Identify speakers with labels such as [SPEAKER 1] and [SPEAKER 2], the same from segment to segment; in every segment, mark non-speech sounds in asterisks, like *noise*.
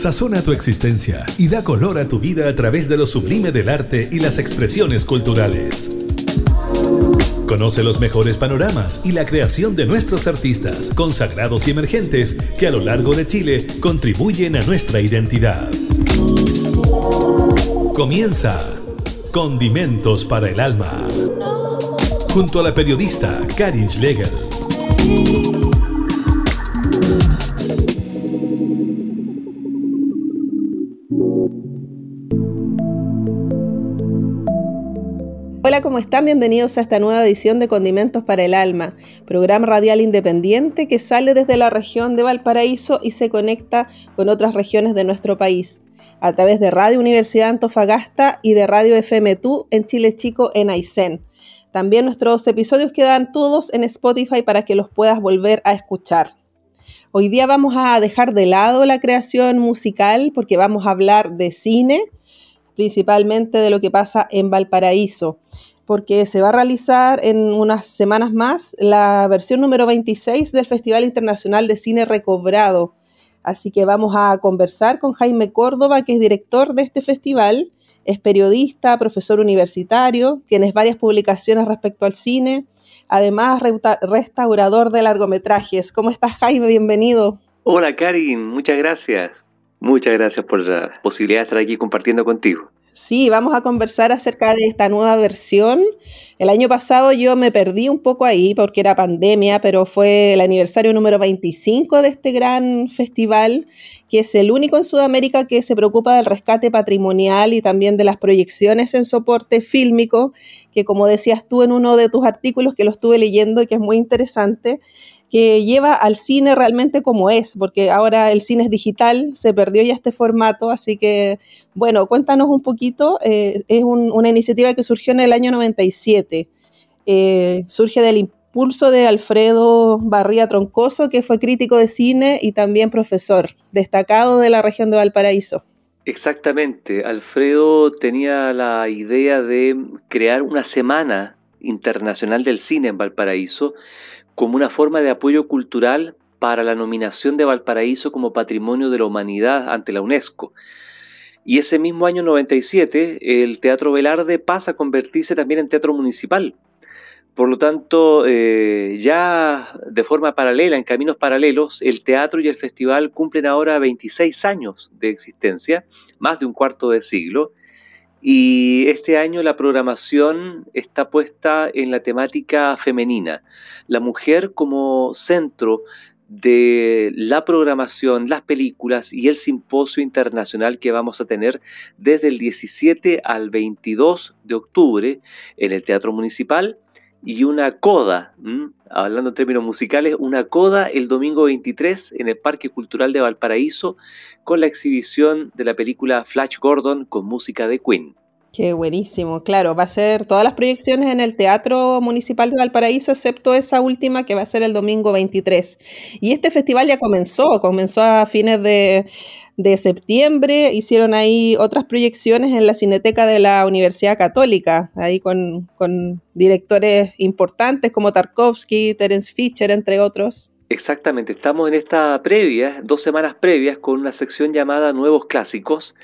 [SPEAKER 1] Sazona tu existencia y da color a tu vida a través de lo sublime del arte y las expresiones culturales. Conoce los mejores panoramas y la creación de nuestros artistas, consagrados y emergentes, que a lo largo de Chile contribuyen a nuestra identidad. Comienza Condimentos para el Alma, junto a la periodista Karin Schlegel.
[SPEAKER 2] Hola, ¿cómo están? Bienvenidos a esta nueva edición de Condimentos para el Alma, programa radial independiente que sale desde la región de Valparaíso y se conecta con otras regiones de nuestro país, a través de Radio Universidad Antofagasta y de Radio FM TU en Chile Chico en Aysén. También nuestros episodios quedan todos en Spotify para que los puedas volver a escuchar. Hoy día vamos a dejar de lado la creación musical porque vamos a hablar de cine, principalmente de lo que pasa en Valparaíso, porque se va a realizar en unas semanas más la versión número 26 del Festival Internacional de Cine Recobrado. Así que vamos a conversar con Jaime Córdoba, que es director de este festival, es periodista, profesor universitario, tiene varias publicaciones respecto al cine, además restaurador de largometrajes. ¿Cómo estás, Jaime? Bienvenido.
[SPEAKER 3] Hola, Karin, muchas gracias. Muchas gracias por la posibilidad de estar aquí compartiendo contigo.
[SPEAKER 2] Sí, vamos a conversar acerca de esta nueva versión. El año pasado yo me perdí un poco ahí porque era pandemia, pero fue el aniversario número 25 de este gran festival, que es el único en Sudamérica que se preocupa del rescate patrimonial y también de las proyecciones en soporte fílmico, que como decías tú en uno de tus artículos que lo estuve leyendo y que es muy interesante, que lleva al cine realmente como es, porque ahora el cine es digital, se perdió ya este formato, así que, bueno, cuéntanos un poquito, eh, es una iniciativa que surgió en el año 97, eh, surge del impulso de Alfredo Barría Troncoso, que fue crítico de cine y también profesor, destacado de la región de Valparaíso.
[SPEAKER 3] Exactamente, Alfredo tenía la idea de crear una semana internacional del cine en Valparaíso, como una forma de apoyo cultural para la nominación de Valparaíso como Patrimonio de la Humanidad ante la UNESCO. Y ese mismo año 97, el Teatro Velarde pasa a convertirse también en teatro municipal. Por lo tanto, eh, ya de forma paralela, en caminos paralelos, el teatro y el festival cumplen ahora 26 años de existencia, más de un cuarto de siglo, y este año la programación está puesta en la temática femenina, la mujer como centro de la programación, las películas y el simposio internacional que vamos a tener desde el 17 al 22 de octubre en el Teatro Municipal y una coda, hablando en términos musicales, una coda el domingo 23 en el Parque Cultural de Valparaíso con la exhibición de la película Flash Gordon con música de Queen.
[SPEAKER 2] Qué buenísimo, claro, va a ser todas las proyecciones en el Teatro Municipal de Valparaíso, excepto esa última que va a ser el domingo 23. Y este festival ya comenzó, comenzó a fines de, de septiembre, hicieron ahí otras proyecciones en la Cineteca de la Universidad Católica, ahí con, con directores importantes como Tarkovsky, Terence Fisher, entre otros.
[SPEAKER 3] Exactamente, estamos en esta previa, dos semanas previas, con una sección llamada Nuevos Clásicos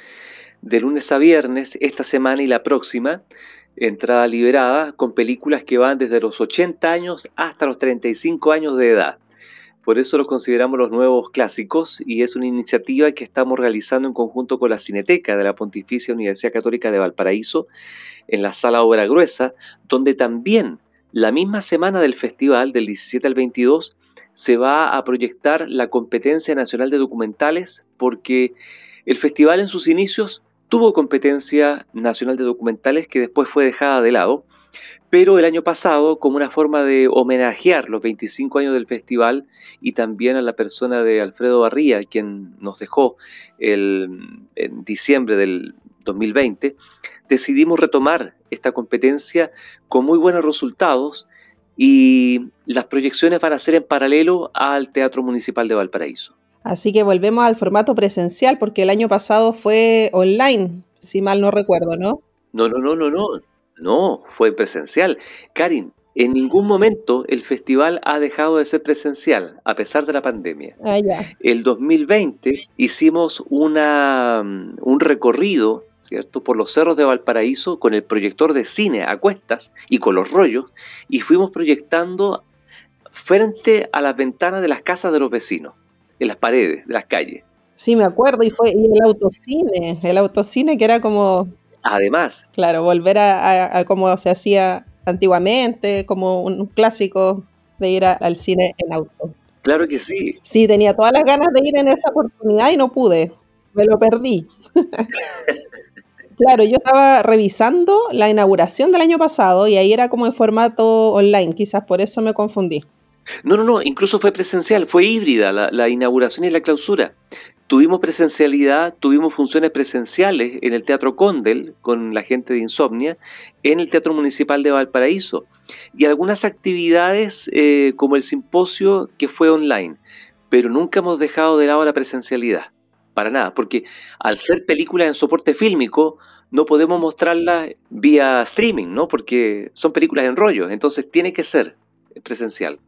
[SPEAKER 3] de lunes a viernes, esta semana y la próxima, entrada liberada, con películas que van desde los 80 años hasta los 35 años de edad. Por eso los consideramos los nuevos clásicos y es una iniciativa que estamos realizando en conjunto con la Cineteca de la Pontificia Universidad Católica de Valparaíso en la Sala Obra Gruesa, donde también la misma semana del festival, del 17 al 22, se va a proyectar la competencia nacional de documentales porque el festival en sus inicios tuvo competencia nacional de documentales que después fue dejada de lado, pero el año pasado, como una forma de homenajear los 25 años del festival y también a la persona de Alfredo Barría, quien nos dejó en diciembre del 2020, decidimos retomar esta competencia con muy buenos resultados y las proyecciones van a ser en paralelo al Teatro Municipal de Valparaíso.
[SPEAKER 2] Así que volvemos al formato presencial porque el año pasado fue online, si mal no recuerdo, ¿no?
[SPEAKER 3] No, no, no, no, no. No, fue presencial. Karin, en ningún momento el festival ha dejado de ser presencial, a pesar de la pandemia.
[SPEAKER 2] Ah,
[SPEAKER 3] el 2020 hicimos una, mm, un recorrido ¿cierto? por los cerros de Valparaíso con el proyector de cine a cuestas y con los rollos y fuimos proyectando frente a las ventanas de las casas de los vecinos, en las paredes de las calles.
[SPEAKER 2] Sí, me acuerdo, y fue y el autocine, el autocine que era como...
[SPEAKER 3] Además.
[SPEAKER 2] Claro, volver a, a, como se hacía antiguamente, como un clásico de ir al cine en auto.
[SPEAKER 3] Claro que sí.
[SPEAKER 2] Sí, tenía todas las ganas de ir en esa oportunidad y no pude, me lo perdí. *laughs* Claro, yo estaba revisando la inauguración del año pasado y ahí era como en formato online, quizás por eso me confundí.
[SPEAKER 3] No, no, no, incluso fue presencial, fue híbrida la, inauguración y la clausura. Tuvimos presencialidad, tuvimos funciones presenciales en el Teatro Condel con la gente de Insomnia, en el Teatro Municipal de Valparaíso y algunas actividades eh, como el simposio que fue online, pero nunca hemos dejado de lado la presencialidad para nada, porque al ser películas en soporte fílmico, no podemos mostrarlas vía streaming, ¿no? Porque son películas en rollo, entonces tiene que ser presencial.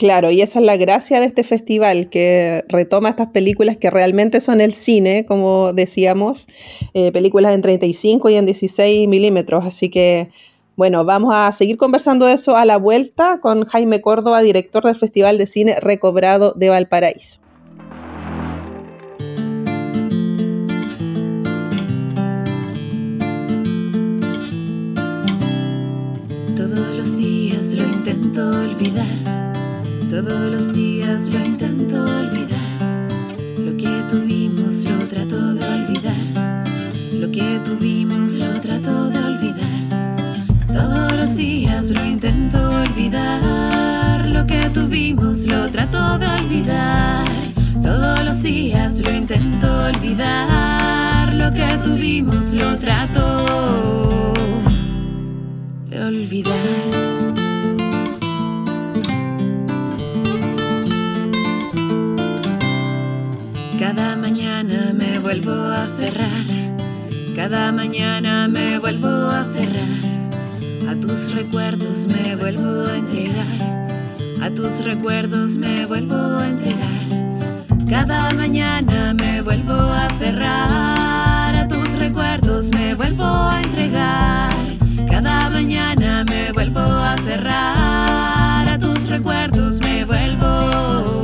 [SPEAKER 2] Claro, y esa es la gracia de este festival, que retoma estas películas que realmente son el cine, como decíamos, eh, películas en 35 y en 16 milímetros. Así que, bueno, vamos a seguir conversando de eso a la vuelta con Jaime Córdoba, director del Festival de Cine Recobrado de Valparaíso.
[SPEAKER 4] olvidar. Lo intento olvidar. Lo que tuvimos lo trato de olvidar. Lo que tuvimos lo trato de olvidar. Todos los días lo intento olvidar. Lo que tuvimos lo trato de olvidar. Todos los días lo intento olvidar. Lo que tuvimos lo trato de olvidar. Vuelvo a aferrar, cada mañana me vuelvo a aferrar. A tus recuerdos me vuelvo a entregar, a tus recuerdos me vuelvo a entregar. Cada mañana me vuelvo a aferrar, a tus recuerdos me vuelvo a entregar. Cada mañana me vuelvo a aferrar, a tus recuerdos me vuelvo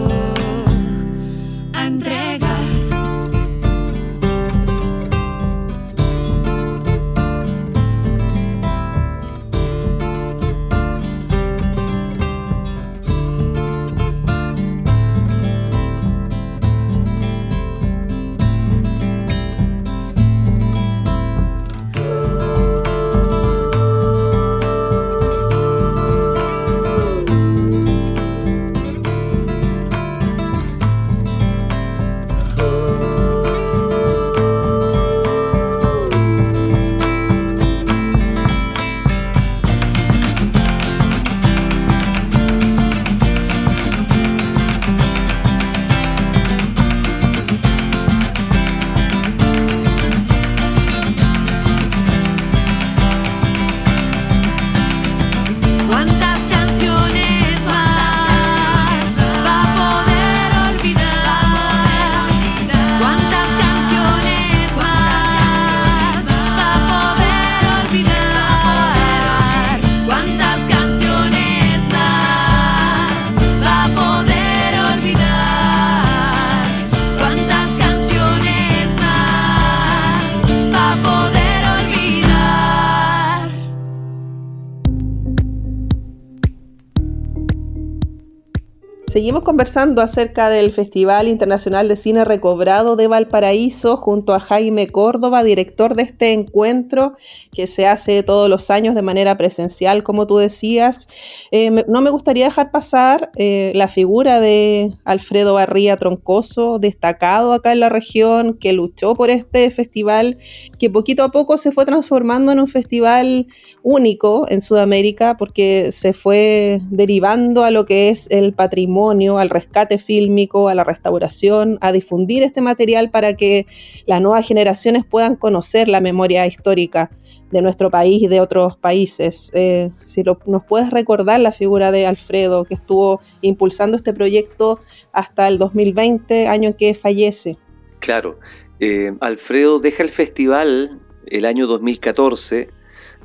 [SPEAKER 2] Seguimos conversando acerca del Festival Internacional de Cine Recobrado de Valparaíso junto a Jaime Córdoba, director de este encuentro que se hace todos los años de manera presencial, como tú decías. Eh, no me gustaría dejar pasar eh, la figura de Alfredo Barría Troncoso, destacado acá en la región, que luchó por este festival, que poquito a poco se fue transformando en un festival único en Sudamérica porque se fue derivando a lo que es el patrimonio al rescate fílmico, a la restauración, a difundir este material para que las nuevas generaciones puedan conocer la memoria histórica de nuestro país y de otros países. Eh, si nos puedes recordar la figura de Alfredo, que estuvo impulsando este proyecto hasta el 2020, año en que fallece.
[SPEAKER 3] Claro, eh, Alfredo deja el festival el año 2014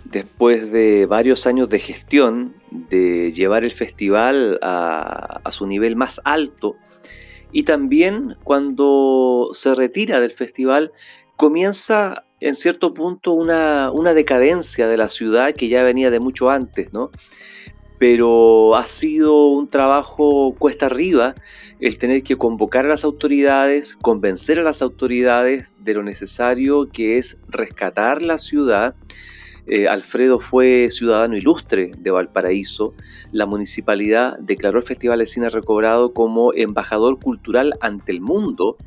[SPEAKER 3] después de varios años de gestión, de llevar el festival a, su nivel más alto, y también cuando se retira del festival, comienza en cierto punto una, una, decadencia de la ciudad que ya venía de mucho antes, ¿no? Pero ha sido un trabajo cuesta arriba el tener que convocar a las autoridades, convencer a las autoridades de lo necesario que es rescatar la ciudad, eh, Alfredo fue ciudadano ilustre de Valparaíso. La municipalidad declaró el Festival de Cine Recobrado como embajador cultural ante el mundo.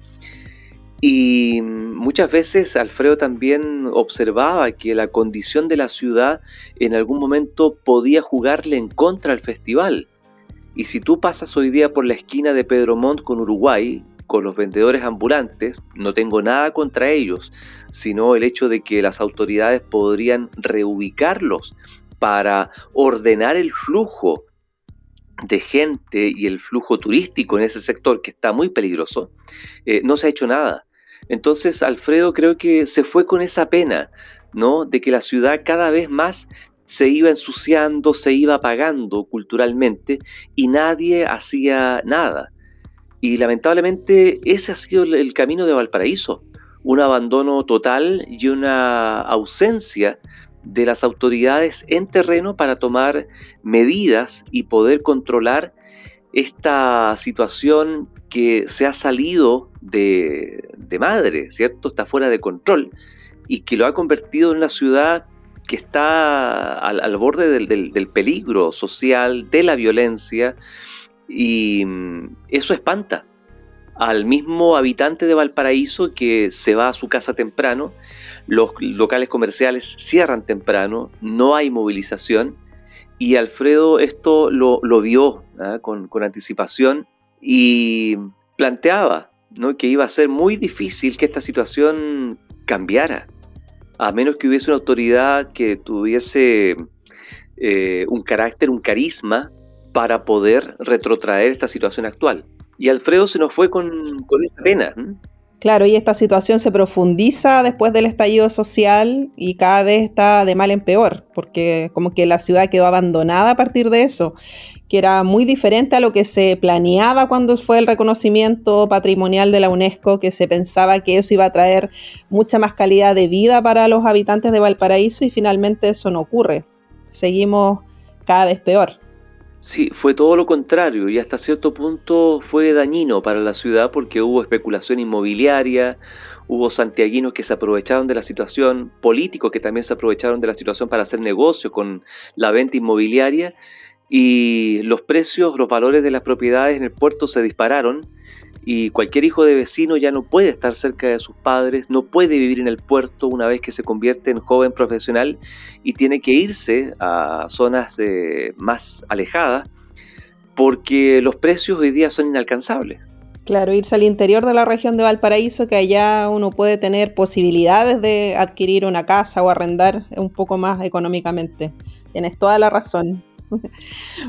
[SPEAKER 3] Y muchas veces Alfredo también observaba que la condición de la ciudad en algún momento podía jugarle en contra al festival. Y si tú pasas hoy día por la esquina de Pedro Montt con Uruguay, con los vendedores ambulantes, no tengo nada contra ellos, sino el hecho de que las autoridades podrían reubicarlos para ordenar el flujo de gente y el flujo turístico en ese sector que está muy peligroso, eh, no se ha hecho nada. Entonces Alfredo creo que se fue con esa pena, ¿no? De que la ciudad cada vez más se iba ensuciando, se iba apagando culturalmente y nadie hacía nada. Y lamentablemente ese ha sido el camino de Valparaíso, un abandono total y una ausencia de las autoridades en terreno para tomar medidas y poder controlar esta situación que se ha salido de, madre, ¿cierto? Está fuera de control y que lo ha convertido en una ciudad que está al, borde del peligro social, de la violencia, y mm, eso espanta al mismo habitante de Valparaíso que se va a su casa temprano, los locales comerciales cierran temprano, no hay movilización y Alfredo esto lo, vio ¿ah? con, anticipación y planteaba que iba a ser muy difícil que esta situación cambiara, a menos que hubiese una autoridad que tuviese eh, un carácter, un carisma para poder retrotraer esta situación actual. Y Alfredo se nos fue con, con esa pena.
[SPEAKER 2] Claro, y esta situación se profundiza después del estallido social y cada vez está de mal en peor, porque como que la ciudad quedó abandonada a partir de eso, que era muy diferente a lo que se planeaba cuando fue el reconocimiento patrimonial de la UNESCO, que se pensaba que eso iba a traer mucha más calidad de vida para los habitantes de Valparaíso y finalmente eso no ocurre. Seguimos cada vez peor.
[SPEAKER 3] Sí, fue todo lo contrario y hasta cierto punto fue dañino para la ciudad porque hubo especulación inmobiliaria, hubo santiaguinos que se aprovecharon de la situación, políticos que también se aprovecharon de la situación para hacer negocio con la venta inmobiliaria y los precios, los valores de las propiedades en el puerto se dispararon y cualquier hijo de vecino ya no puede estar cerca de sus padres, no puede vivir en el puerto una vez que se convierte en joven profesional y tiene que irse a zonas eh, más alejadas porque los precios hoy día son inalcanzables.
[SPEAKER 2] Claro, irse al interior de la región de Valparaíso, que allá uno puede tener posibilidades de adquirir una casa o arrendar un poco más económicamente. Tienes toda la razón.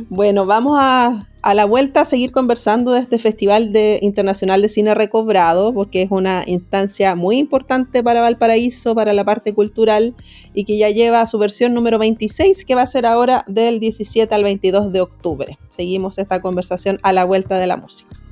[SPEAKER 2] Bueno, vamos a, la vuelta a seguir conversando de este Festival de, Internacional de Cine Recobrado, porque es una instancia muy importante para Valparaíso, para la parte cultural, y que ya lleva su versión número 26, que va a ser ahora del 17 al 22 de octubre. Seguimos esta conversación a la vuelta de la música.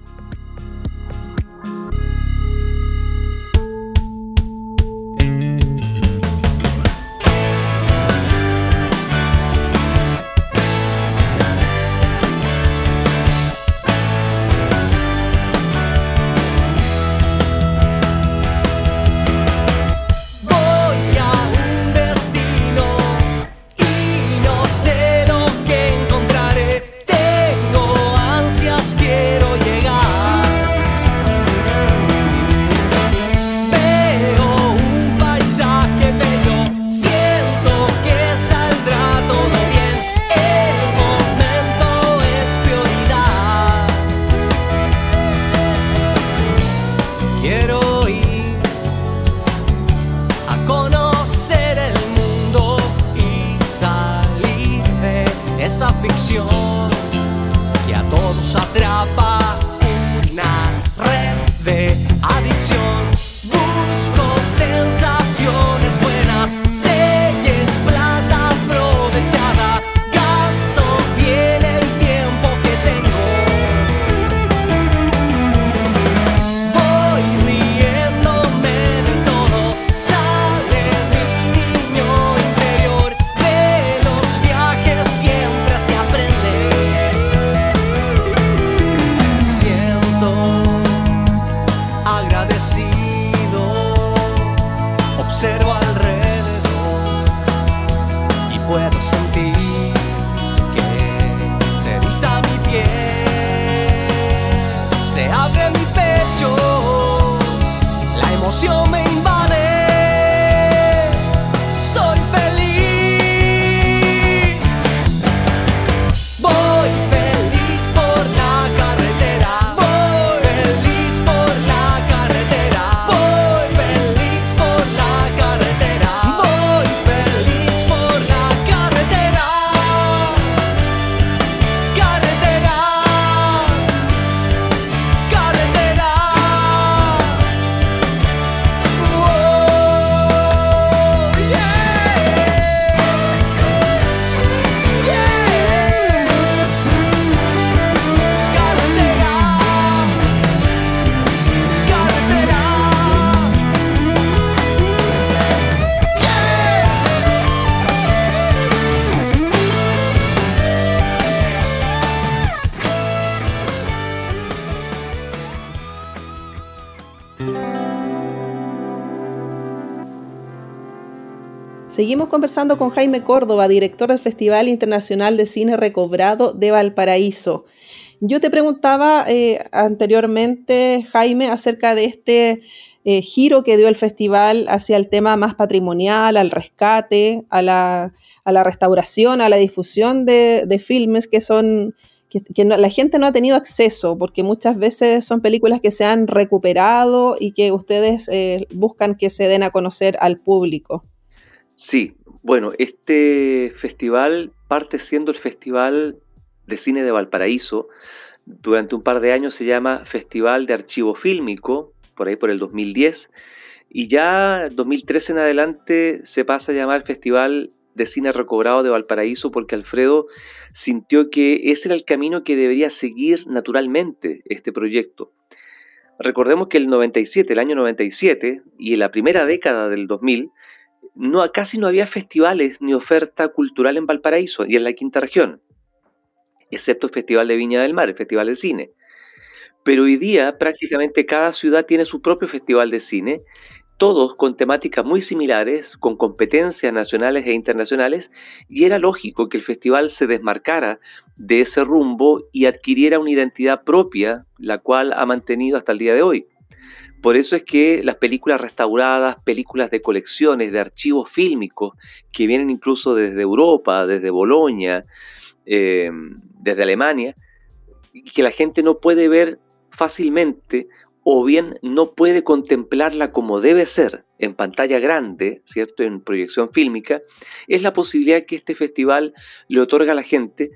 [SPEAKER 2] Seguimos conversando con Jaime Córdoba, director del Festival Internacional de Cine Recobrado de Valparaíso. Yo te preguntaba eh, anteriormente, Jaime, acerca de este eh, giro que dio el festival hacia el tema más patrimonial, al rescate, a la, restauración, a la difusión de, filmes que son que, la gente no ha tenido acceso, porque muchas veces son películas que se han recuperado y que ustedes eh, buscan que se den a conocer al público.
[SPEAKER 3] Sí, bueno, este festival parte siendo el Festival de Cine de Valparaíso. Durante un par de años se llama Festival de Archivo Fílmico, por ahí por el 2010, y ya 2013 en adelante se pasa a llamar Festival de Cine Recobrado de Valparaíso porque Alfredo sintió que ese era el camino que debería seguir naturalmente este proyecto. Recordemos que el 97, el año 97 y en la primera década del 2000, no, casi no había festivales ni oferta cultural en Valparaíso y en la quinta región, excepto el Festival de Viña del Mar, el Festival de Cine. Pero hoy día prácticamente cada ciudad tiene su propio festival de cine, todos con temáticas muy similares, con competencias nacionales e internacionales, y era lógico que el festival se desmarcara de ese rumbo y adquiriera una identidad propia, la cual ha mantenido hasta el día de hoy. Por eso es que las películas restauradas, películas de colecciones, de archivos fílmicos, que vienen incluso desde Europa, desde Bolonia, eh, desde Alemania, que la gente no puede ver fácilmente o bien no puede contemplarla como debe ser en pantalla grande, ¿cierto? En proyección fílmica, es la posibilidad que este festival le otorga a la gente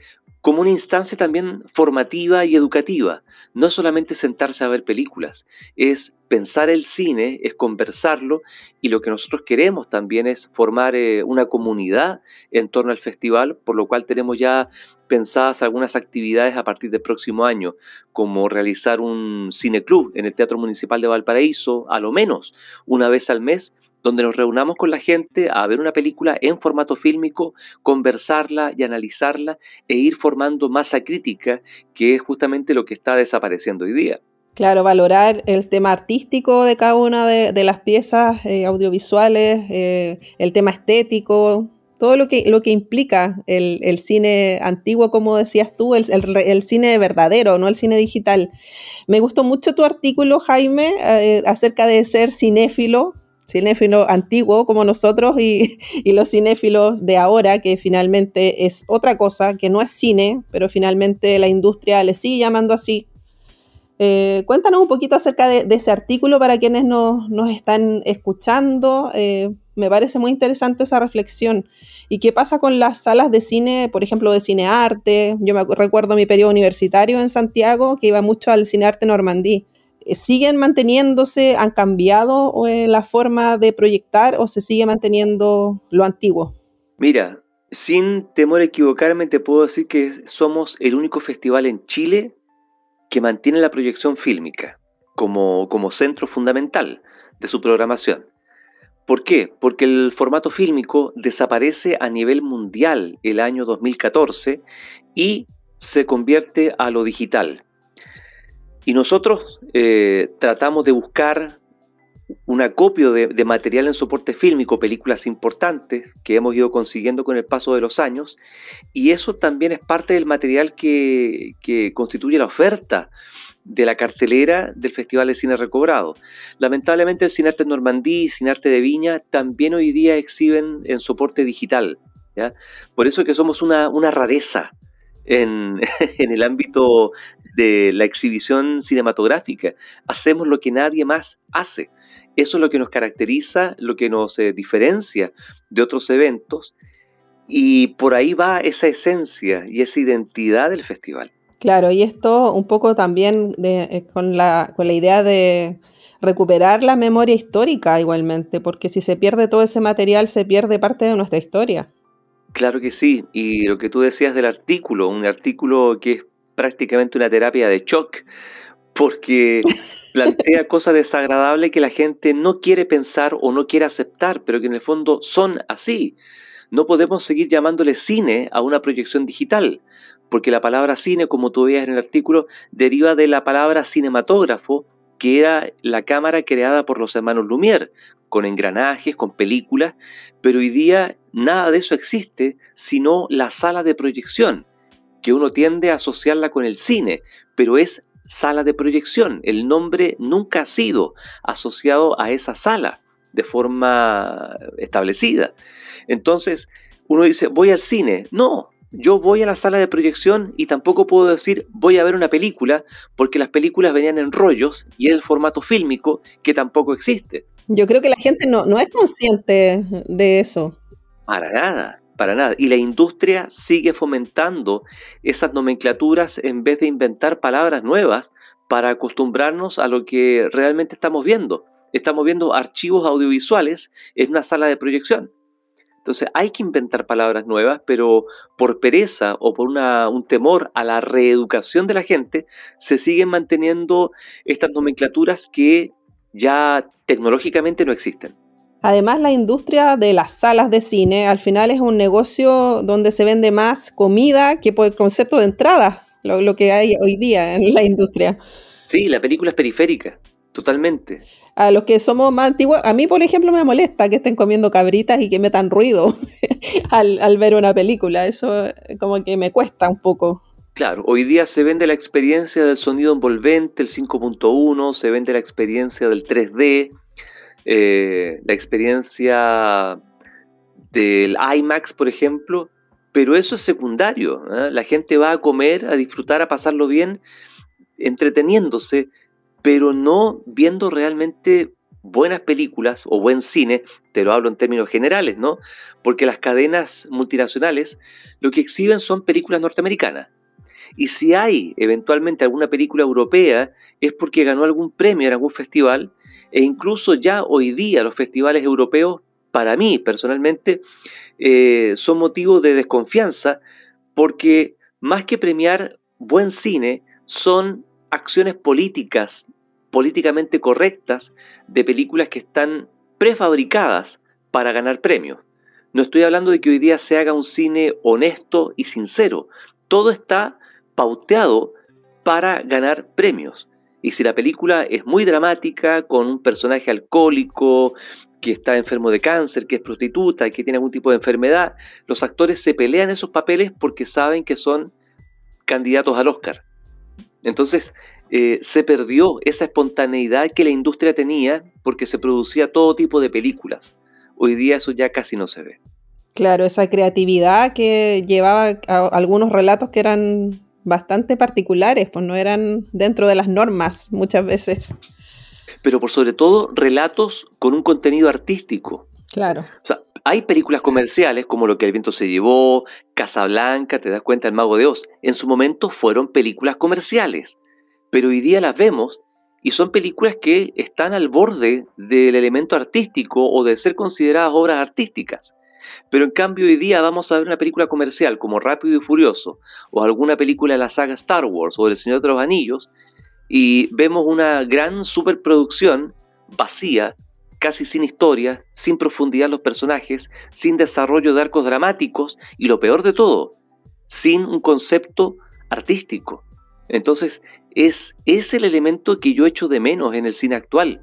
[SPEAKER 3] como una instancia también formativa y educativa. No solamente sentarse a ver películas, es pensar el cine, es conversarlo y lo que nosotros queremos también es formar eh, una comunidad en torno al festival, por lo cual tenemos ya pensadas algunas actividades a partir del próximo año, como realizar un cineclub en el Teatro Municipal de Valparaíso, a lo menos una vez al mes, donde nos reunamos con la gente a ver una película en formato fílmico, conversarla y analizarla e ir formando masa crítica, que es justamente lo que está desapareciendo hoy día.
[SPEAKER 2] Claro, valorar el tema artístico de cada una de, las piezas eh, audiovisuales, eh, el tema estético, todo lo que, lo que implica el, cine antiguo, como decías tú, el, cine verdadero, no el cine digital. Me gustó mucho tu artículo, Jaime, eh, acerca de ser cinéfilo, cinéfilo antiguo como nosotros *laughs* y, los cinéfilos de ahora, que finalmente es otra cosa, que no es cine, pero finalmente la industria le sigue llamando así. Eh, cuéntanos un poquito acerca de, ese artículo para quienes nos, están escuchando. Eh, me parece muy interesante esa reflexión. ¿Y qué pasa con las salas de cine, por ejemplo, de cinearte? Yo me recuerdo mi periodo universitario en Santiago, que iba mucho al cinearte Normandí. ¿Siguen manteniéndose, han cambiado eh, la forma de proyectar o se sigue manteniendo lo antiguo?
[SPEAKER 3] Mira, sin temor a equivocarme, te puedo decir que somos el único festival en Chile que mantiene la proyección fílmica como, como centro fundamental de su programación. ¿Por qué? Porque el formato fílmico desaparece a nivel mundial el año 2014 y se convierte a lo digital. Y nosotros eh, tratamos de buscar un acopio de, material en soporte fílmico, películas importantes que hemos ido consiguiendo con el paso de los años, y eso también es parte del material que, constituye la oferta de la cartelera del Festival de Cine Recobrado. Lamentablemente el Cinarte Normandí y Cinarte de Viña también hoy día exhiben en soporte digital. ¿ya? Por eso es que somos una, rareza *laughs* en, el ámbito de la exhibición cinematográfica. Hacemos lo que nadie más hace. Eso es lo que nos caracteriza, lo que nos eh, diferencia de otros eventos. Y por ahí va esa esencia y esa identidad del festival.
[SPEAKER 2] Claro, y esto un poco también eh, con, la, con la idea de recuperar la memoria histórica igualmente, porque si se pierde todo ese material, se pierde parte de nuestra historia.
[SPEAKER 3] Claro que sí, y lo que tú decías del artículo, un artículo que es prácticamente una terapia de shock, porque *laughs* plantea cosas desagradables que la gente no quiere pensar o no quiere aceptar, pero que en el fondo son así. No podemos seguir llamándole cine a una proyección digital, porque la palabra cine, como tú veías en el artículo, deriva de la palabra cinematógrafo que era la cámara creada por los hermanos Lumière, con engranajes, con películas, pero hoy día nada de eso existe, sino la sala de proyección, que uno tiende a asociarla con el cine, pero es sala de proyección. El nombre nunca ha sido asociado a esa sala de forma establecida. Entonces, uno dice, voy al cine. No, yo voy a la sala de proyección y tampoco puedo decir voy a ver una película porque las películas venían en rollos y es el formato fílmico que tampoco existe.
[SPEAKER 2] Yo creo que la gente no, no es consciente de eso.
[SPEAKER 3] Para nada, para nada. Y la industria sigue fomentando esas nomenclaturas en vez de inventar palabras nuevas para acostumbrarnos a lo que realmente estamos viendo. Estamos viendo archivos audiovisuales en una sala de proyección. Entonces hay que inventar palabras nuevas, pero por pereza o por un temor a la reeducación de la gente, se siguen manteniendo estas nomenclaturas que ya tecnológicamente no existen.
[SPEAKER 2] Además, la industria de las salas de cine al final es un negocio donde se vende más comida que por el concepto de entrada, lo que hay hoy día en la industria.
[SPEAKER 3] Sí, la película es periférica. Totalmente.
[SPEAKER 2] A los que somos más antiguos, a mí, por ejemplo, me molesta que estén comiendo cabritas y que metan ruido *laughs* al, ver una película. Eso como que me cuesta un poco.
[SPEAKER 3] Claro, hoy día se vende la experiencia del sonido envolvente, el 5.1, se vende la experiencia del 3D, eh, la experiencia del IMAX, por ejemplo, pero eso es secundario. ¿eh? La gente va a comer, a disfrutar, a pasarlo bien, entreteniéndose pero no viendo realmente buenas películas o buen cine, te lo hablo en términos generales, ¿no? Porque las cadenas multinacionales lo que exhiben son películas norteamericanas. Y si hay eventualmente alguna película europea es porque ganó algún premio en algún festival e incluso ya hoy día los festivales europeos, para mí personalmente, eh, son motivos de desconfianza porque más que premiar buen cine, son acciones políticas, políticamente correctas, de películas que están prefabricadas para ganar premios. No estoy hablando de que hoy día se haga un cine honesto y sincero. Todo está pauteado para ganar premios. Y si la película es muy dramática, con un personaje alcohólico, que está enfermo de cáncer, que es prostituta, que tiene algún tipo de enfermedad, los actores se pelean esos papeles porque saben que son candidatos al Oscar. Entonces, eh, se perdió esa espontaneidad que la industria tenía porque se producía todo tipo de películas. Hoy día eso ya casi no se ve.
[SPEAKER 2] Claro, esa creatividad que llevaba a algunos relatos que eran bastante particulares, pues no eran dentro de las normas muchas veces.
[SPEAKER 3] Pero por sobre todo relatos con un contenido artístico.
[SPEAKER 2] Claro.
[SPEAKER 3] O sea, hay películas comerciales como Lo que el viento se llevó, Casablanca, te das cuenta, El mago de Oz. En su momento fueron películas comerciales, pero hoy día las vemos y son películas que están al borde del elemento artístico o de ser consideradas obras artísticas. Pero en cambio hoy día vamos a ver una película comercial como Rápido y Furioso o alguna película de la saga Star Wars o El Señor de los Anillos y vemos una gran superproducción vacía casi sin historia, sin profundidad en los personajes, sin desarrollo de arcos dramáticos y lo peor de todo, sin un concepto artístico. Entonces, es, es el elemento que yo echo de menos en el cine actual.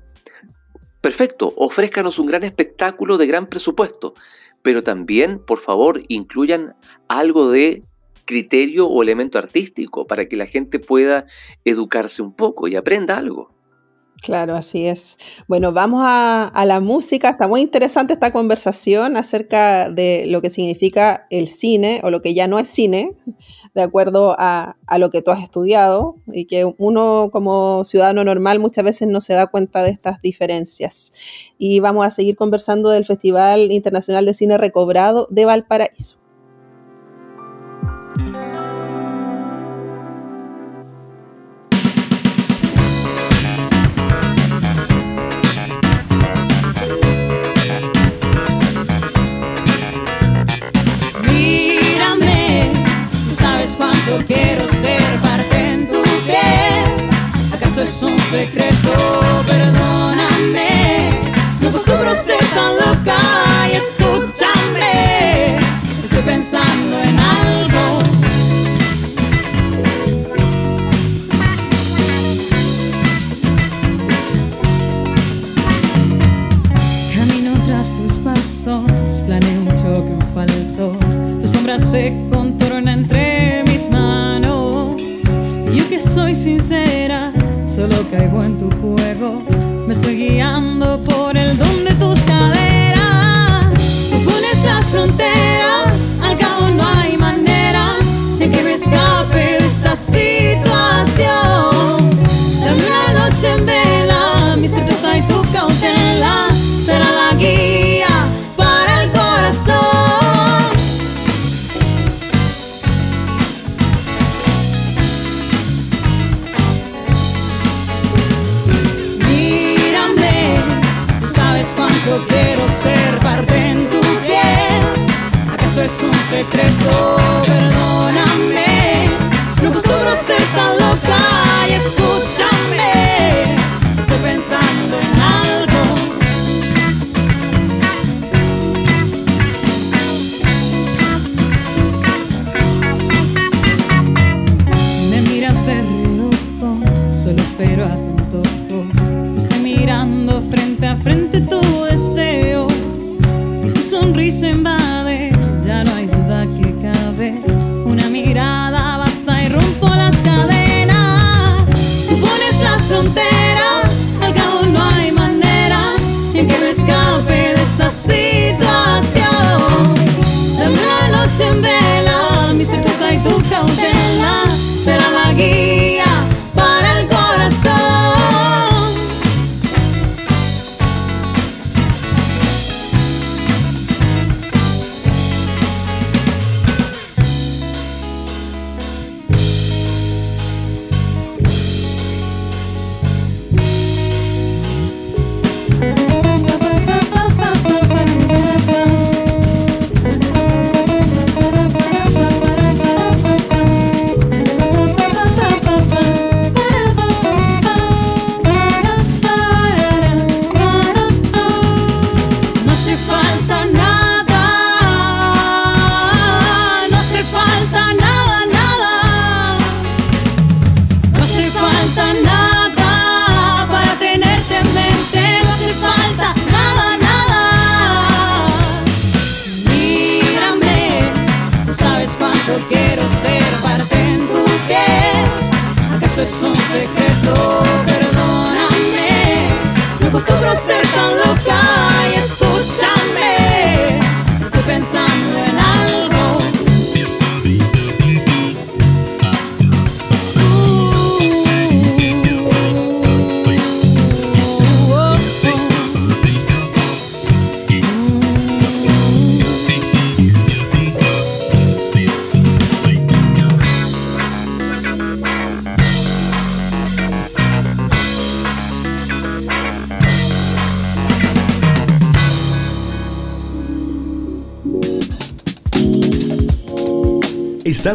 [SPEAKER 3] Perfecto, ofrézcanos un gran espectáculo de gran presupuesto, pero también, por favor, incluyan algo de criterio o elemento artístico para que la gente pueda educarse un poco y aprenda algo.
[SPEAKER 2] Claro, así es. Bueno, vamos a, la música. Está muy interesante esta conversación acerca de lo que significa el cine o lo que ya no es cine, de acuerdo a, a, lo que tú has estudiado y que uno como ciudadano normal muchas veces no se da cuenta de estas diferencias. Y vamos a seguir conversando del Festival Internacional de Cine Recobrado de Valparaíso.
[SPEAKER 4] Secreto? Perdóname, no acostumbro ser tan loca y escúchame.
[SPEAKER 5] Caigo en tu juego. Me estoy guiando por el don Estoy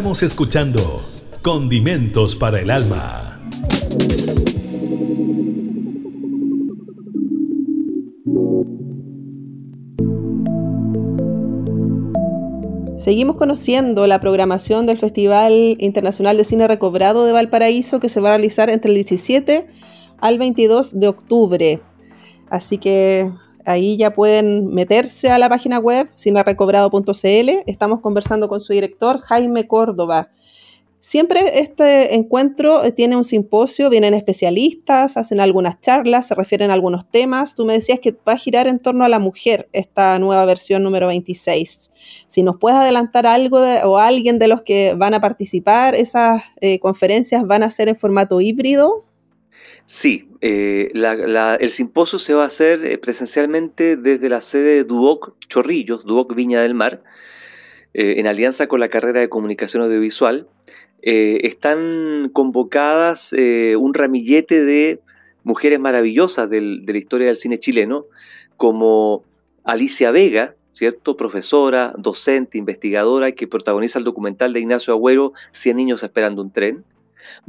[SPEAKER 1] Estamos escuchando Condimentos para el Alma.
[SPEAKER 2] Seguimos conociendo la programación del Festival Internacional de Cine Recobrado de Valparaíso que se va a realizar entre el 17 al 22 de octubre. Así que ahí ya pueden meterse a la página web cinerecobrado.cl. Estamos conversando con su director Jaime Córdoba. Siempre este encuentro eh, tiene un simposio, vienen especialistas, hacen algunas charlas, se refieren a algunos temas. Tú me decías que va a girar en torno a la mujer esta nueva versión número 26. Si nos puedes adelantar algo o alguien de los que van a participar, esas eh, conferencias van a ser en formato híbrido.
[SPEAKER 3] Sí, eh, la- el simposio se va a hacer eh, presencialmente desde la sede de Duoc Chorrillos, Duoc Viña del Mar, eh, en alianza con la carrera de comunicación audiovisual. Están convocadas un ramillete de mujeres maravillosas de la historia del cine chileno, como Alicia Vega, ¿cierto? Profesora, docente, investigadora, que protagoniza el documental de Ignacio Agüero, 100 niños esperando un tren.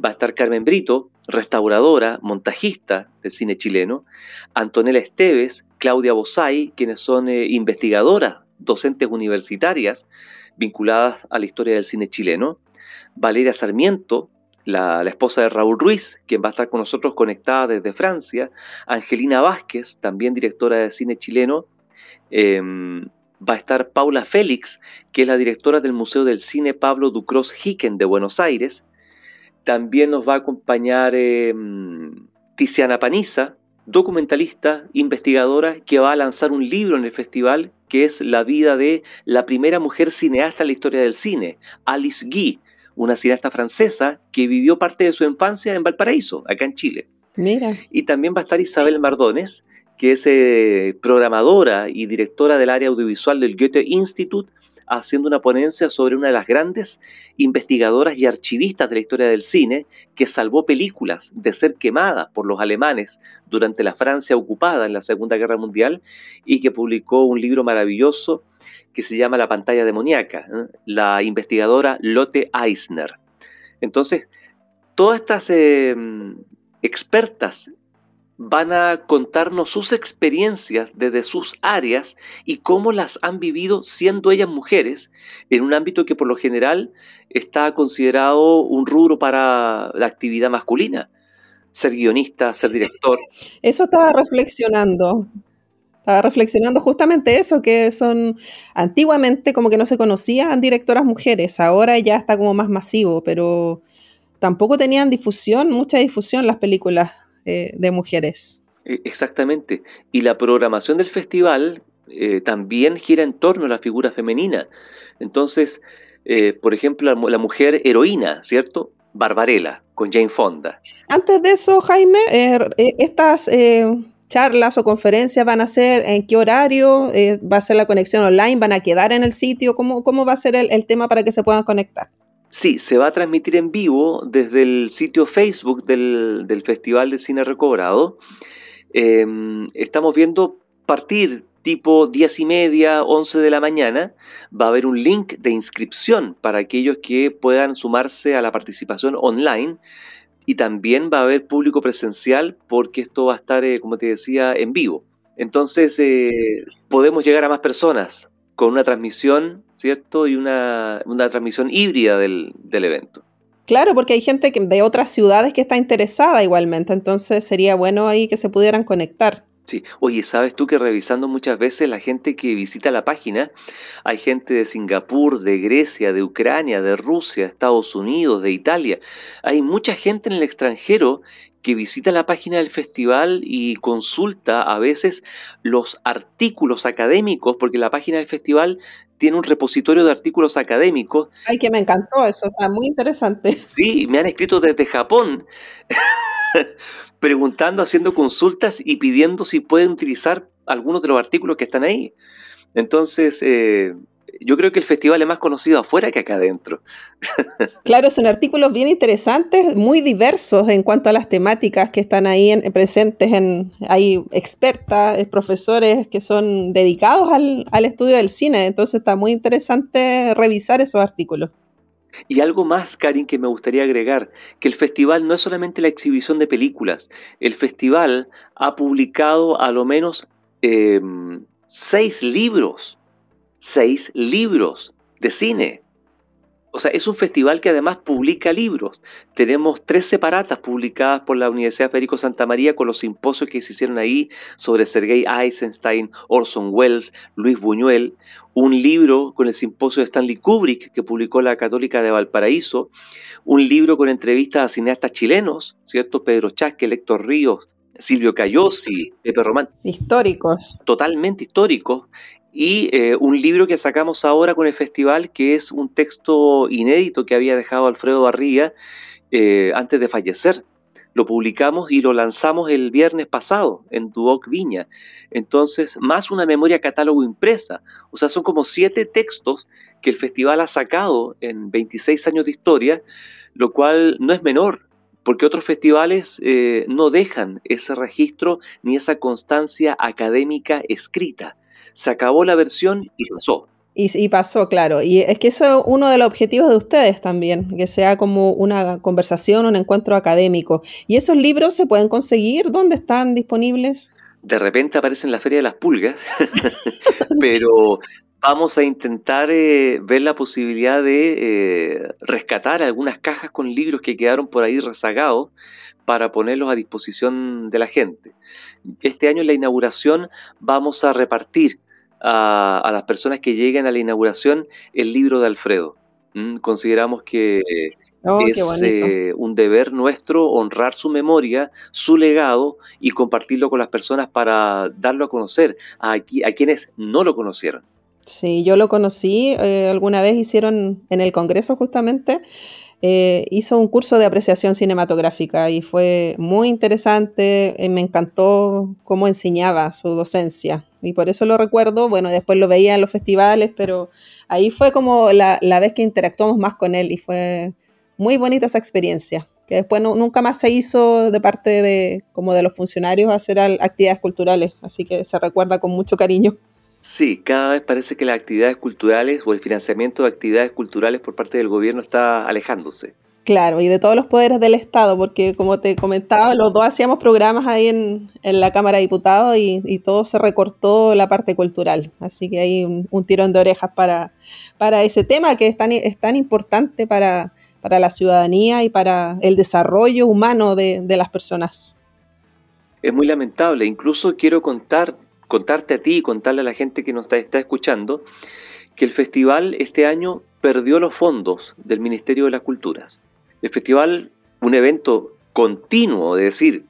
[SPEAKER 3] Va a estar Carmen Brito, restauradora, montajista del cine chileno, Antonella Esteves, Claudia Bosay, quienes son eh, investigadoras, docentes universitarias vinculadas a la historia del cine chileno, Valeria Sarmiento, la, esposa de Raúl Ruiz, quien va a estar con nosotros conectada desde Francia, Angelina Vázquez, también directora de cine chileno, em, va a estar Paula Félix, que es la directora del Museo del Cine Pablo Ducros Hicken de Buenos Aires, también nos va a acompañar eh, Tiziana Paniza, documentalista, investigadora, que va a lanzar un libro en el festival que es la vida de la primera mujer cineasta en la historia del cine, Alice Guy, una cineasta francesa que vivió parte de su infancia en Valparaíso, acá en Chile.
[SPEAKER 2] Mira.
[SPEAKER 3] Y también va a estar Isabel Mardones, que es eh, programadora y directora del área audiovisual del Goethe Institute, haciendo una ponencia sobre una de las grandes investigadoras y archivistas de la historia del cine, que salvó películas de ser quemadas por los alemanes durante la Francia ocupada en la Segunda Guerra Mundial y que publicó un libro maravilloso que se llama La pantalla demoníaca, ¿eh? la investigadora Lotte Eisner. Entonces, todas estas eh, expertas van a contarnos sus experiencias desde sus áreas y cómo las han vivido siendo ellas mujeres en un ámbito que por lo general está considerado un rubro para la actividad masculina, ser guionista, ser director.
[SPEAKER 2] Eso estaba reflexionando. Estaba reflexionando justamente eso, que son antiguamente como que no se conocían directoras mujeres, ahora ya está como más masivo, pero tampoco tenían difusión, mucha difusión las películas eh, de mujeres.
[SPEAKER 3] E, exactamente. Y la programación del festival eh, también gira en torno a la figura femenina. Entonces, eh, por ejemplo, la, mujer heroína, ¿cierto? Barbarella, con Jane Fonda.
[SPEAKER 2] Antes de eso, Jaime, estas charlas o conferencias van a ser, en qué horario, va a ser la conexión online, van a quedar en el sitio, cómo, cómo va a ser el tema para que se puedan conectar.
[SPEAKER 3] Sí, se va a transmitir en vivo desde el sitio Facebook del, Festival de Cine Recobrado. Em, estamos viendo partir tipo 10 y media, 11 de la mañana, va a haber un link de inscripción para aquellos que puedan sumarse a la participación online y también va a haber público presencial porque esto va a estar, eh, como te decía, en vivo. Entonces eh, podemos llegar a más personas con una transmisión, ¿cierto? Y una, transmisión híbrida del, evento.
[SPEAKER 2] Claro, porque hay gente que, de otras ciudades que está interesada igualmente, entonces sería bueno ahí que se pudieran conectar.
[SPEAKER 3] Sí, oye, ¿sabes tú que revisando muchas veces la gente que visita la página, hay gente de Singapur, de Grecia, de Ucrania, de Rusia, Estados Unidos, de Italia, hay mucha gente en el extranjero que visita la página del festival y consulta a veces los artículos académicos, porque la página del festival tiene un repositorio de artículos académicos.
[SPEAKER 2] Ay, que me encantó eso, está muy interesante.
[SPEAKER 3] Sí, me han escrito desde Japón, *laughs* preguntando, haciendo consultas y pidiendo si pueden utilizar algunos de los artículos que están ahí. Entonces, eh, yo creo que el festival es más conocido afuera que acá adentro. *laughs*
[SPEAKER 2] claro, son artículos bien interesantes, muy diversos en cuanto a las temáticas que están ahí presentes. En, hay expertas, eh, profesores que son dedicados al, estudio del cine, entonces está muy interesante revisar esos artículos.
[SPEAKER 3] Y algo más, Karin, que me gustaría agregar, que el festival no es solamente la exhibición de películas, el festival ha publicado a lo menos em, seis libros seis libros de cine. O sea, es un festival que además publica libros. Tenemos tres separatas publicadas por la Universidad Federico Santa María con los simposios que se hicieron ahí sobre Sergei Eisenstein, Orson Welles, Luis Buñuel. Un libro con el simposio de Stanley Kubrick que publicó la Católica de Valparaíso. Un libro con entrevistas a cineastas chilenos, ¿cierto? Pedro Chasque, Héctor Ríos, Silvio Cayosi, Pepe Román.
[SPEAKER 2] Históricos.
[SPEAKER 3] Totalmente históricos y eh, un libro que sacamos ahora con el festival, que es un texto inédito que había dejado Alfredo Barriga eh, antes de fallecer. Lo publicamos y lo lanzamos el viernes pasado en Duoc Viña. Entonces, más una memoria catálogo impresa. O sea, son como siete textos que el festival ha sacado en 26 años de historia, lo cual no es menor, porque otros festivales eh, no dejan ese registro ni esa constancia académica escrita se acabó la versión y pasó.
[SPEAKER 2] Y, pasó, claro. Y es que eso es uno de los objetivos de ustedes también, que sea como una conversación, un encuentro académico. ¿Y esos libros se pueden conseguir? ¿Dónde están disponibles?
[SPEAKER 3] De repente aparece en la Feria de las Pulgas, *laughs* pero vamos a intentar eh, ver la posibilidad de eh, rescatar algunas cajas con libros que quedaron por ahí rezagados para ponerlos a disposición de la gente. Este año en la inauguración vamos a repartir a, las personas que lleguen a la inauguración el libro de Alfredo. ¿Mm? Consideramos que Oh, es eh, un deber nuestro honrar su memoria, su legado y compartirlo con las personas para darlo a conocer a, a quienes no lo conocieron.
[SPEAKER 2] Sí, yo lo conocí, eh, alguna vez hicieron en el Congreso justamente, eh, hizo un curso de apreciación cinematográfica y fue muy interesante, me encantó cómo enseñaba su docencia. Y por eso lo recuerdo, bueno, después lo veía en los festivales, pero ahí fue como la, la vez que interactuamos más con él y fue muy bonita esa experiencia, que después nunca más se hizo de parte de, como de los funcionarios hacer actividades culturales, así que se recuerda con mucho cariño.
[SPEAKER 3] Sí, cada vez parece que las actividades culturales o el financiamiento de actividades culturales por parte del gobierno está alejándose.
[SPEAKER 2] Claro, y de todos los poderes del Estado, porque como te comentaba, los dos hacíamos programas ahí en, la Cámara de Diputados y, todo se recortó la parte cultural. Así que hay un, tirón de orejas para, para ese tema que es tan, es tan importante para, para la ciudadanía y para el desarrollo humano de, las personas.
[SPEAKER 3] Es muy lamentable. Incluso quiero contar, contarte a ti y contarle a la gente que nos está, escuchando que el festival este año perdió los fondos del Ministerio de las Culturas. El festival, un evento continuo, es decir,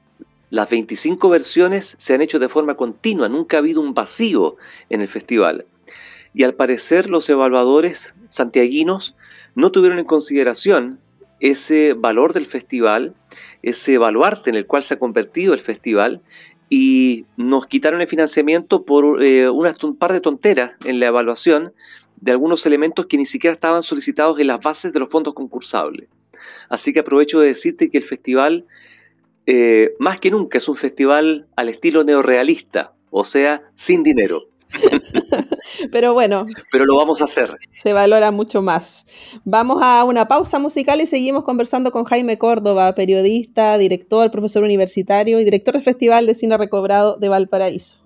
[SPEAKER 3] las 25 versiones se han hecho de forma continua, nunca ha habido un vacío en el festival. Y al parecer los evaluadores santiaguinos no tuvieron en consideración ese valor del festival, ese baluarte en el cual se ha convertido el festival, y nos quitaron el financiamiento por eh, un par de tonteras en la evaluación de algunos elementos que ni siquiera estaban solicitados en las bases de los fondos concursables. Así que aprovecho de decirte que el festival, eh, más que nunca, es un festival al estilo neorrealista, o sea, sin dinero. *laughs* *laughs*
[SPEAKER 2] Pero bueno.
[SPEAKER 3] Pero lo vamos a hacer.
[SPEAKER 2] Se valora mucho más. Vamos a una pausa musical y seguimos conversando con Jaime Córdoba, periodista, director, profesor universitario y director del Festival de Cine Recobrado de Valparaíso.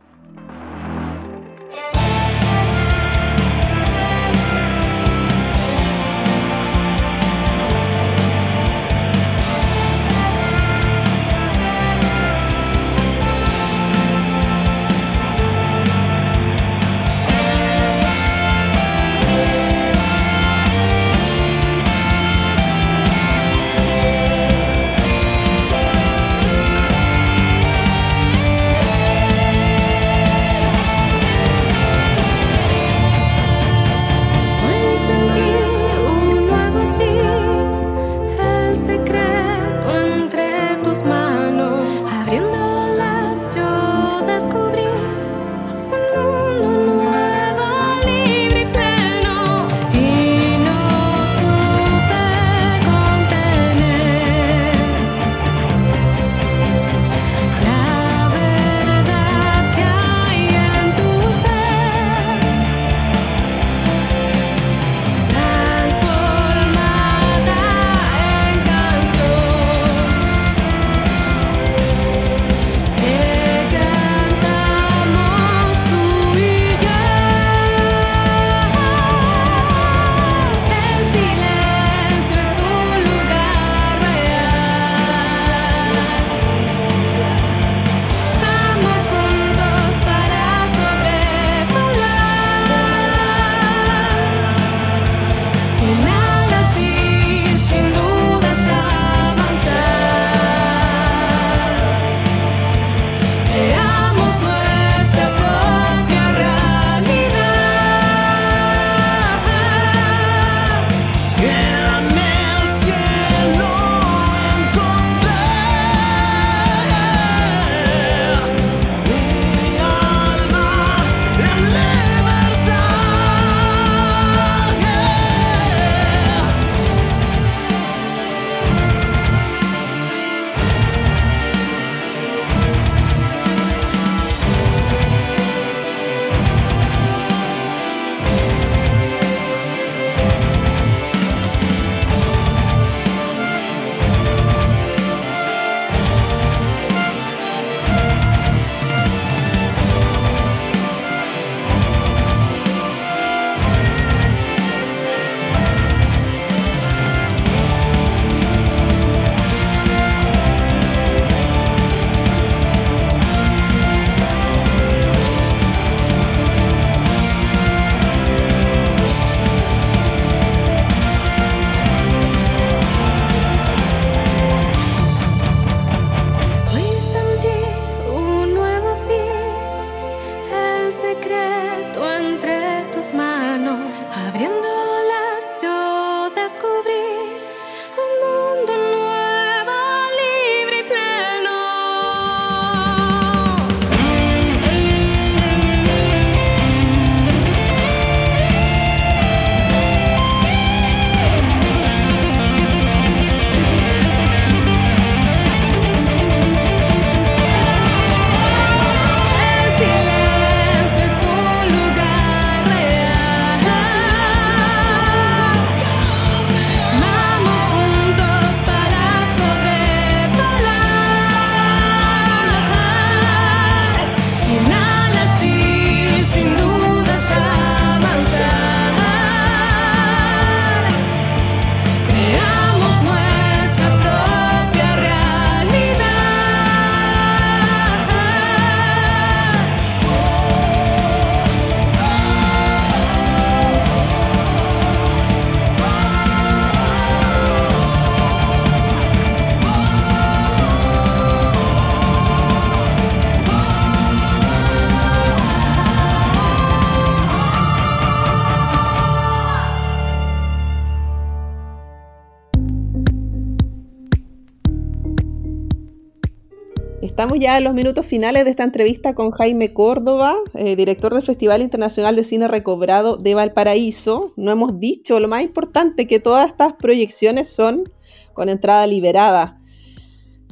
[SPEAKER 2] Ya en los minutos finales de esta entrevista con Jaime Córdoba, eh, director del Festival Internacional de Cine Recobrado de Valparaíso. No hemos dicho lo más importante, que todas estas proyecciones son con entrada liberada.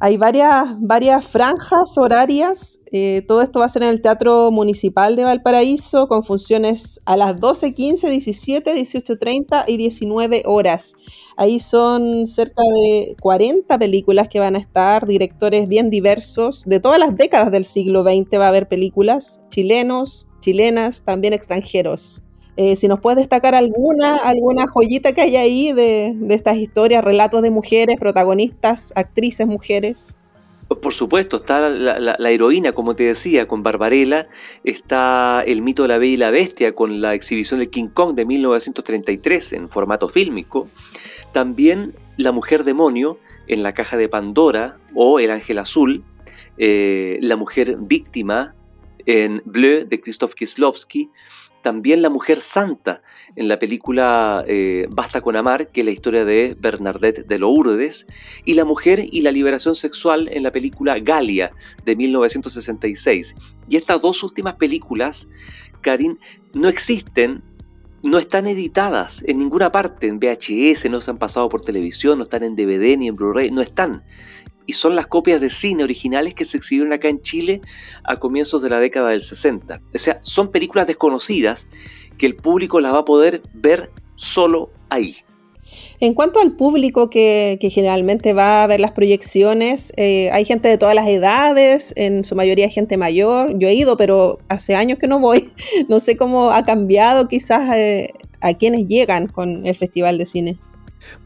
[SPEAKER 2] Hay varias, varias franjas horarias. Eh, todo esto va a ser en el Teatro Municipal de Valparaíso con funciones a las 12, 15, 17, 18.30 y 19 horas. Ahí son cerca de 40 películas que van a estar, directores bien diversos. De todas las décadas del siglo XX va a haber películas, chilenos, chilenas, también extranjeros. Eh, si nos puedes destacar alguna, alguna joyita que hay ahí de, estas historias, relatos de mujeres, protagonistas, actrices mujeres.
[SPEAKER 3] Por supuesto, está la, heroína, como te decía, con Barbarella, está el mito de la Bella y la Bestia con la exhibición de King Kong de 1933 en formato fílmico, también La Mujer Demonio en la caja de Pandora o El Ángel Azul, eh, La Mujer Víctima en Bleu de Krzysztof Kieslowski, también La Mujer Santa en la película eh, Basta con Amar, que es la historia de Bernadette de Lourdes, y La Mujer y la Liberación Sexual en la película Galia de 1966. Y estas dos últimas películas, Karin, no existen no están editadas en ninguna parte, en VHS, no se han pasado por televisión, no están en DVD ni en Blu-ray, no están y son las copias de cine originales que se exhibieron acá en Chile a comienzos de la década del 60. O sea, son películas desconocidas que el público las va a poder ver solo ahí.
[SPEAKER 2] En cuanto al público que, generalmente va a ver las proyecciones, eh, hay gente de todas las edades, en su mayoría gente mayor. Yo he ido, pero hace años que no voy. *laughs* No sé cómo ha cambiado quizás eh, a quienes llegan con el Festival de Cine.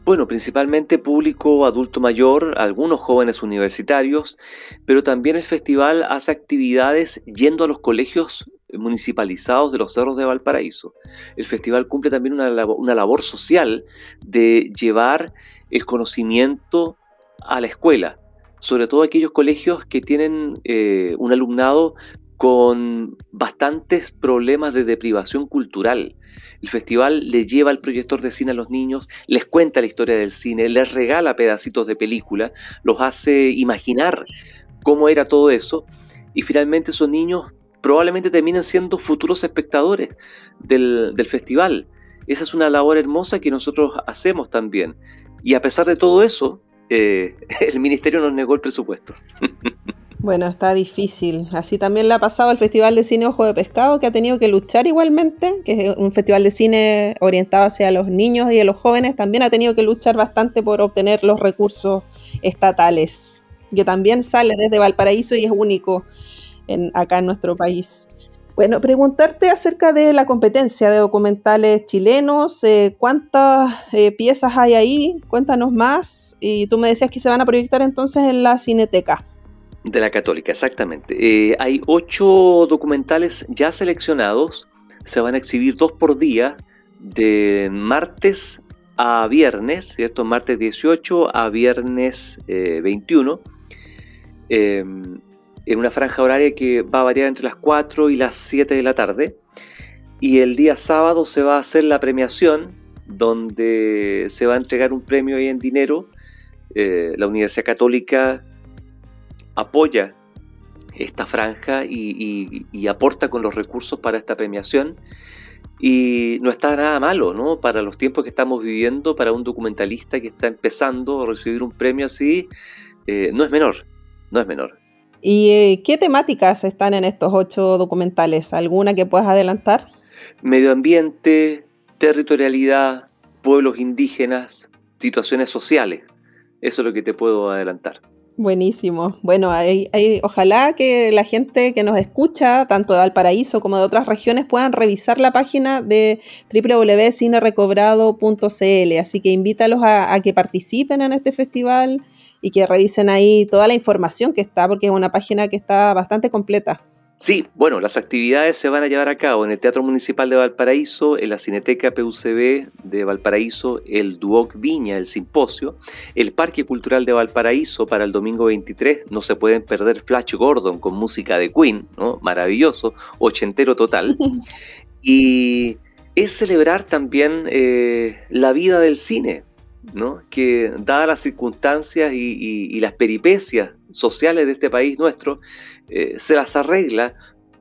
[SPEAKER 3] Bueno, principalmente público adulto mayor, algunos jóvenes universitarios, pero también el festival hace actividades yendo a los colegios municipalizados de los cerros de Valparaíso. El festival cumple también una labor, social de llevar el conocimiento a la escuela, sobre todo aquellos colegios que tienen eh, un alumnado con bastantes problemas de deprivación cultural. El festival le lleva el proyector de cine a los niños, les cuenta la historia del cine, les regala pedacitos de película, los hace imaginar cómo era todo eso y finalmente esos niños probablemente terminen siendo futuros espectadores del, festival. Esa es una labor hermosa que nosotros hacemos también. Y a pesar de todo eso, eh, *laughs* el ministerio nos negó el presupuesto. *laughs*
[SPEAKER 2] Bueno, está difícil. Así también le ha pasado al Festival de Cine Ojo de Pescado, que ha tenido que luchar igualmente, que es un festival de cine orientado hacia los niños y a los jóvenes, también ha tenido que luchar bastante por obtener los recursos estatales, que también sale desde Valparaíso y es único en, acá en nuestro país. Bueno, preguntarte acerca de la competencia de documentales chilenos, eh, cuántas eh, piezas hay ahí, cuéntanos más, y tú me decías que se van a proyectar entonces en la Cineteca.
[SPEAKER 3] De la Católica, exactamente. Eh, hay ocho documentales ya seleccionados, se van a exhibir dos por día, de martes a viernes, ¿cierto? Martes 18 a viernes 21, eh, em, en una franja horaria que va a variar entre las 4 y las 7 de la tarde. Y el día sábado se va a hacer la premiación, donde se va a entregar un premio ahí en dinero. Eh, la Universidad Católica apoya esta franja y, aporta con los recursos para esta premiación. Y no está nada malo, ¿no? Para los tiempos que estamos viviendo, para un documentalista que está empezando a recibir un premio así, eh, no es menor, no es menor.
[SPEAKER 2] ¿Y eh, qué temáticas están en estos ocho documentales? ¿Alguna que puedas adelantar?
[SPEAKER 3] Medio ambiente, territorialidad, pueblos indígenas, situaciones sociales. Eso es lo que te puedo adelantar.
[SPEAKER 2] Buenísimo. Bueno, ojalá que la gente que nos escucha, tanto de Valparaíso como de otras regiones, puedan revisar la página de www.cinerecobrado.cl. Así que invítalos a, a, que participen en este festival y que revisen ahí toda la información que está, porque es una página que está bastante completa.
[SPEAKER 3] Sí, bueno, las actividades se van a llevar a cabo en el Teatro Municipal de Valparaíso, en la Cineteca PUCB de Valparaíso, el Duoc Viña, el Simposio, el Parque Cultural de Valparaíso para el domingo 23, no se pueden perder Flash Gordon con música de Queen, ¿no? Maravilloso, ochentero total. *laughs* y es celebrar también eh, la vida del cine, ¿no? que dadas las circunstancias y, las peripecias sociales de este país nuestro, eh, se las arregla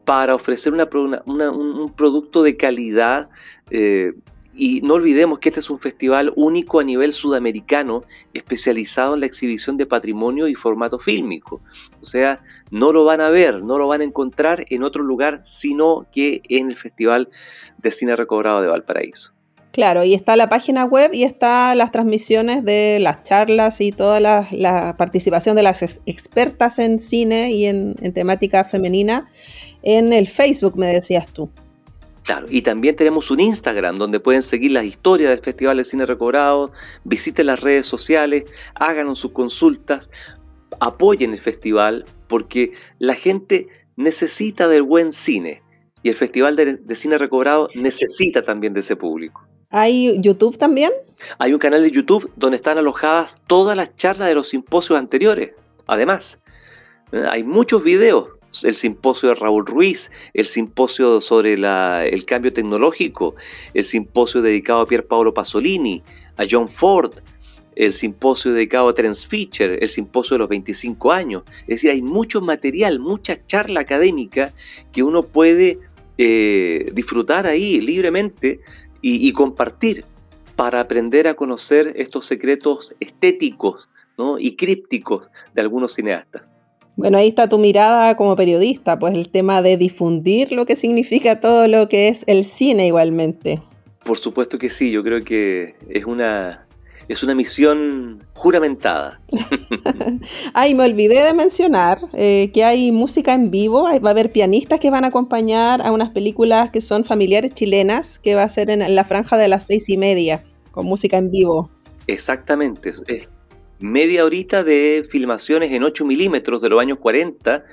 [SPEAKER 3] para ofrecer un producto de calidad eh, y no olvidemos que este es un festival único a nivel sudamericano, especializado en la exhibición de patrimonio y formato fílmico. O sea, no lo van a ver, no lo van a encontrar en otro lugar, sino que en el Festival de Cine Recobrado de Valparaíso.
[SPEAKER 2] Claro, y está la página web y está las transmisiones de las charlas y toda la, participación de las expertas en cine y en temática femenina en el Facebook, me decías tú.
[SPEAKER 3] Claro, y también tenemos un Instagram donde pueden seguir las historias del Festival de Cine Recobrado, visiten las redes sociales, hagan sus consultas, apoyen el festival, porque la gente necesita del buen cine y el Festival de, Cine Recobrado necesita también de ese público.
[SPEAKER 2] ¿Hay YouTube también?
[SPEAKER 3] Hay un canal de YouTube donde están alojadas todas las charlas de los simposios anteriores. Además, eh, hay muchos videos el simposio de Raúl Ruiz, el simposio sobre el cambio tecnológico, el simposio dedicado a Pier Paolo Pasolini, a John Ford, el simposio dedicado a Terence Fisher, el simposio de los 25 años. Es decir, hay mucho material, mucha charla académica que uno puede eh, disfrutar ahí libremente y, compartir para aprender a conocer estos secretos estéticos y crípticos de algunos cineastas.
[SPEAKER 2] Bueno, ahí está tu mirada como periodista, pues el tema de difundir lo que significa todo lo que es el cine igualmente.
[SPEAKER 3] Por supuesto que sí, yo creo que es una, es una misión juramentada. *laughs*
[SPEAKER 2] Ay, me olvidé de mencionar eh, que hay música en vivo, va a haber pianistas que van a acompañar a unas películas que son familiares chilenas, que va a ser en la franja de las seis y media, con música en vivo.
[SPEAKER 3] Exactamente, media horita de filmaciones en 8 milímetros de los años 40,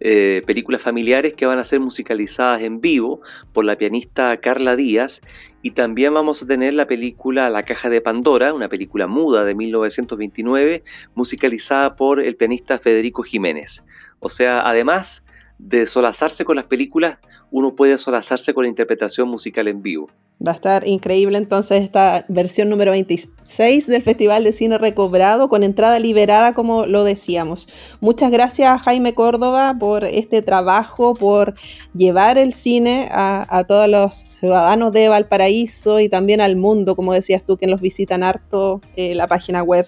[SPEAKER 3] eh, películas familiares que van a ser musicalizadas en vivo por la pianista Carla Díaz y también vamos a tener la película La Caja de Pandora, una película muda de 1929, musicalizada por el pianista Federico Jiménez. O sea, además de solazarse con las películas, uno puede solazarse con la interpretación musical en vivo.
[SPEAKER 2] Va a estar increíble entonces esta versión número 26 del Festival de Cine Recobrado con entrada liberada como lo decíamos. Muchas gracias Jaime Córdoba por este trabajo, por llevar el cine a, todos los ciudadanos de Valparaíso y también al mundo, como decías tú, que los visitan harto eh, la página web.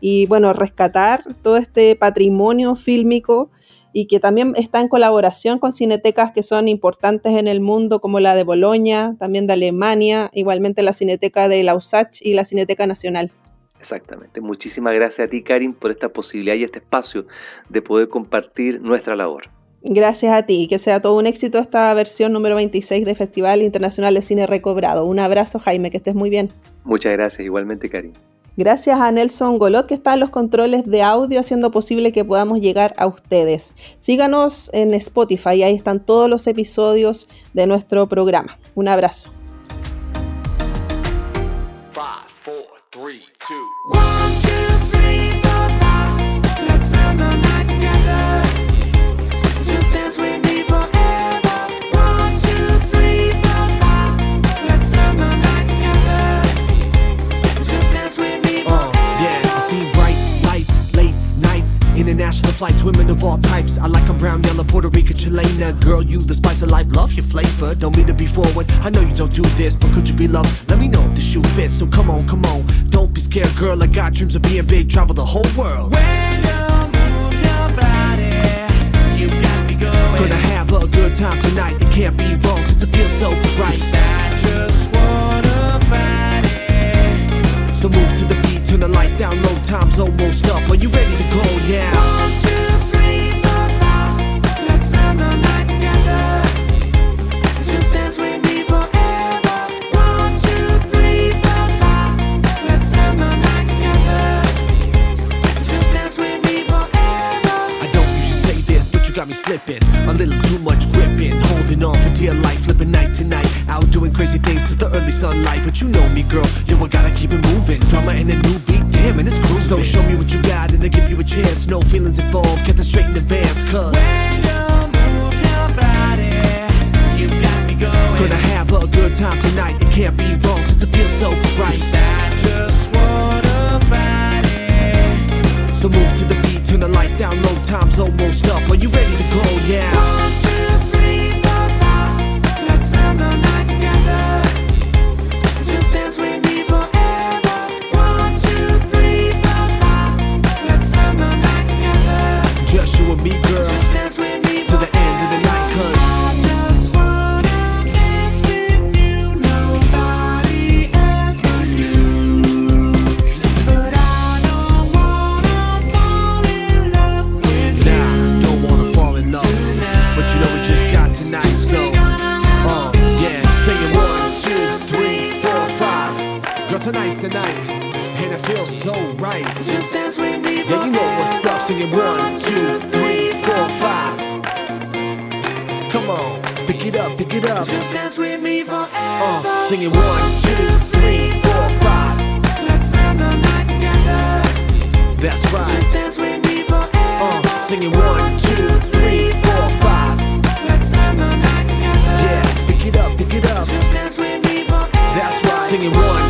[SPEAKER 2] Y bueno, rescatar todo este patrimonio fílmico y que también está en colaboración con cinetecas que son importantes en el mundo, como la de Bolonia, también de Alemania, igualmente la Cineteca de Lausach y la Cineteca Nacional.
[SPEAKER 3] Exactamente. Muchísimas gracias a ti, Karin, por esta posibilidad y este espacio de poder compartir nuestra labor.
[SPEAKER 2] Gracias a ti y que sea todo un éxito esta versión número 26 de Festival Internacional de Cine Recobrado. Un abrazo, Jaime, que estés muy bien.
[SPEAKER 3] Muchas gracias, igualmente, Karin.
[SPEAKER 2] Gracias a Nelson Golot que está en los controles de audio haciendo posible que podamos llegar a ustedes. Síganos en Spotify, ahí están todos los episodios de nuestro programa. Un abrazo. International flights, women of all types. I like them brown, yellow, Puerto Rican, Chilena. Girl, you the spice of life, love your flavor. Don't mean to be forward. I know you don't do this, but could you be loved? Let me know if the shoe fits. So come on, come on. Don't be scared, girl. I got dreams of being big, travel the whole world. When you move your body, you got me going. Gonna have a good time tonight. It can't be wrong, cause it feels so right. I just wanna So move to the beat, turn the lights down low, time's almost up. Are you ready to go? you got me slipping. A little too much gripping, holding on for dear life, flipping night to night. Out doing crazy things to the early sunlight. But you know me, girl, yo, I gotta keep it moving. Drama and a new beat, damn, and it's cruising. So show me what you got, and I'll give you a chance. No feelings involved, get the straight in advance, cause. When Gonna have a good time tonight. It can't be wrong just to feel so right. I just wanna
[SPEAKER 6] find
[SPEAKER 7] it.
[SPEAKER 6] So move to the beat. Turn the lights down low, time's almost up. Are you ready to go now? One,
[SPEAKER 7] two, three, four, five. Let's spend the night together. Just dance with me forever. One, two, three, four, five. Let's spend the night together.
[SPEAKER 6] Just you and me, girl. tonight's tonight, and it feels so right. Just
[SPEAKER 7] dance with me. Yeah, you
[SPEAKER 6] know what's up. Singing one, two, three, four, five. Come on, pick it up, pick it up. Just
[SPEAKER 7] dance with me uh, forever.
[SPEAKER 6] Uh, singing one, two, three, four, five.
[SPEAKER 7] Let's spend the night together.
[SPEAKER 6] That's right. Just
[SPEAKER 7] dance with me uh,
[SPEAKER 6] forever. Uh, singing one, two, three, four, five.
[SPEAKER 7] Let's spend the night together.
[SPEAKER 6] Yeah, pick it up, pick it up. Just
[SPEAKER 7] dance with me forever.
[SPEAKER 6] That's right. Singing one.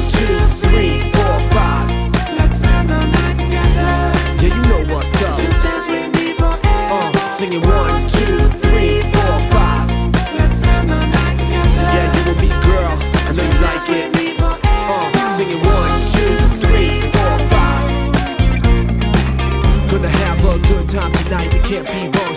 [SPEAKER 6] can't be wrong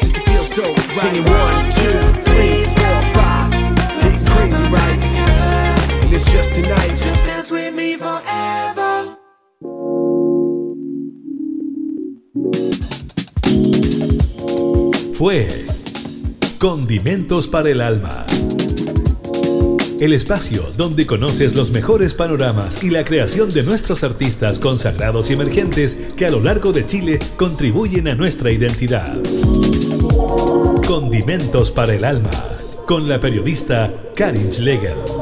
[SPEAKER 6] it's just tonight. Just dance
[SPEAKER 7] with me forever.
[SPEAKER 1] Fue Condimentos para el Alma el espacio donde conoces los mejores panoramas y la creación de nuestros artistas consagrados y emergentes que a lo largo de Chile contribuyen a nuestra identidad. Condimentos para el alma, con la periodista Karin Schlegel.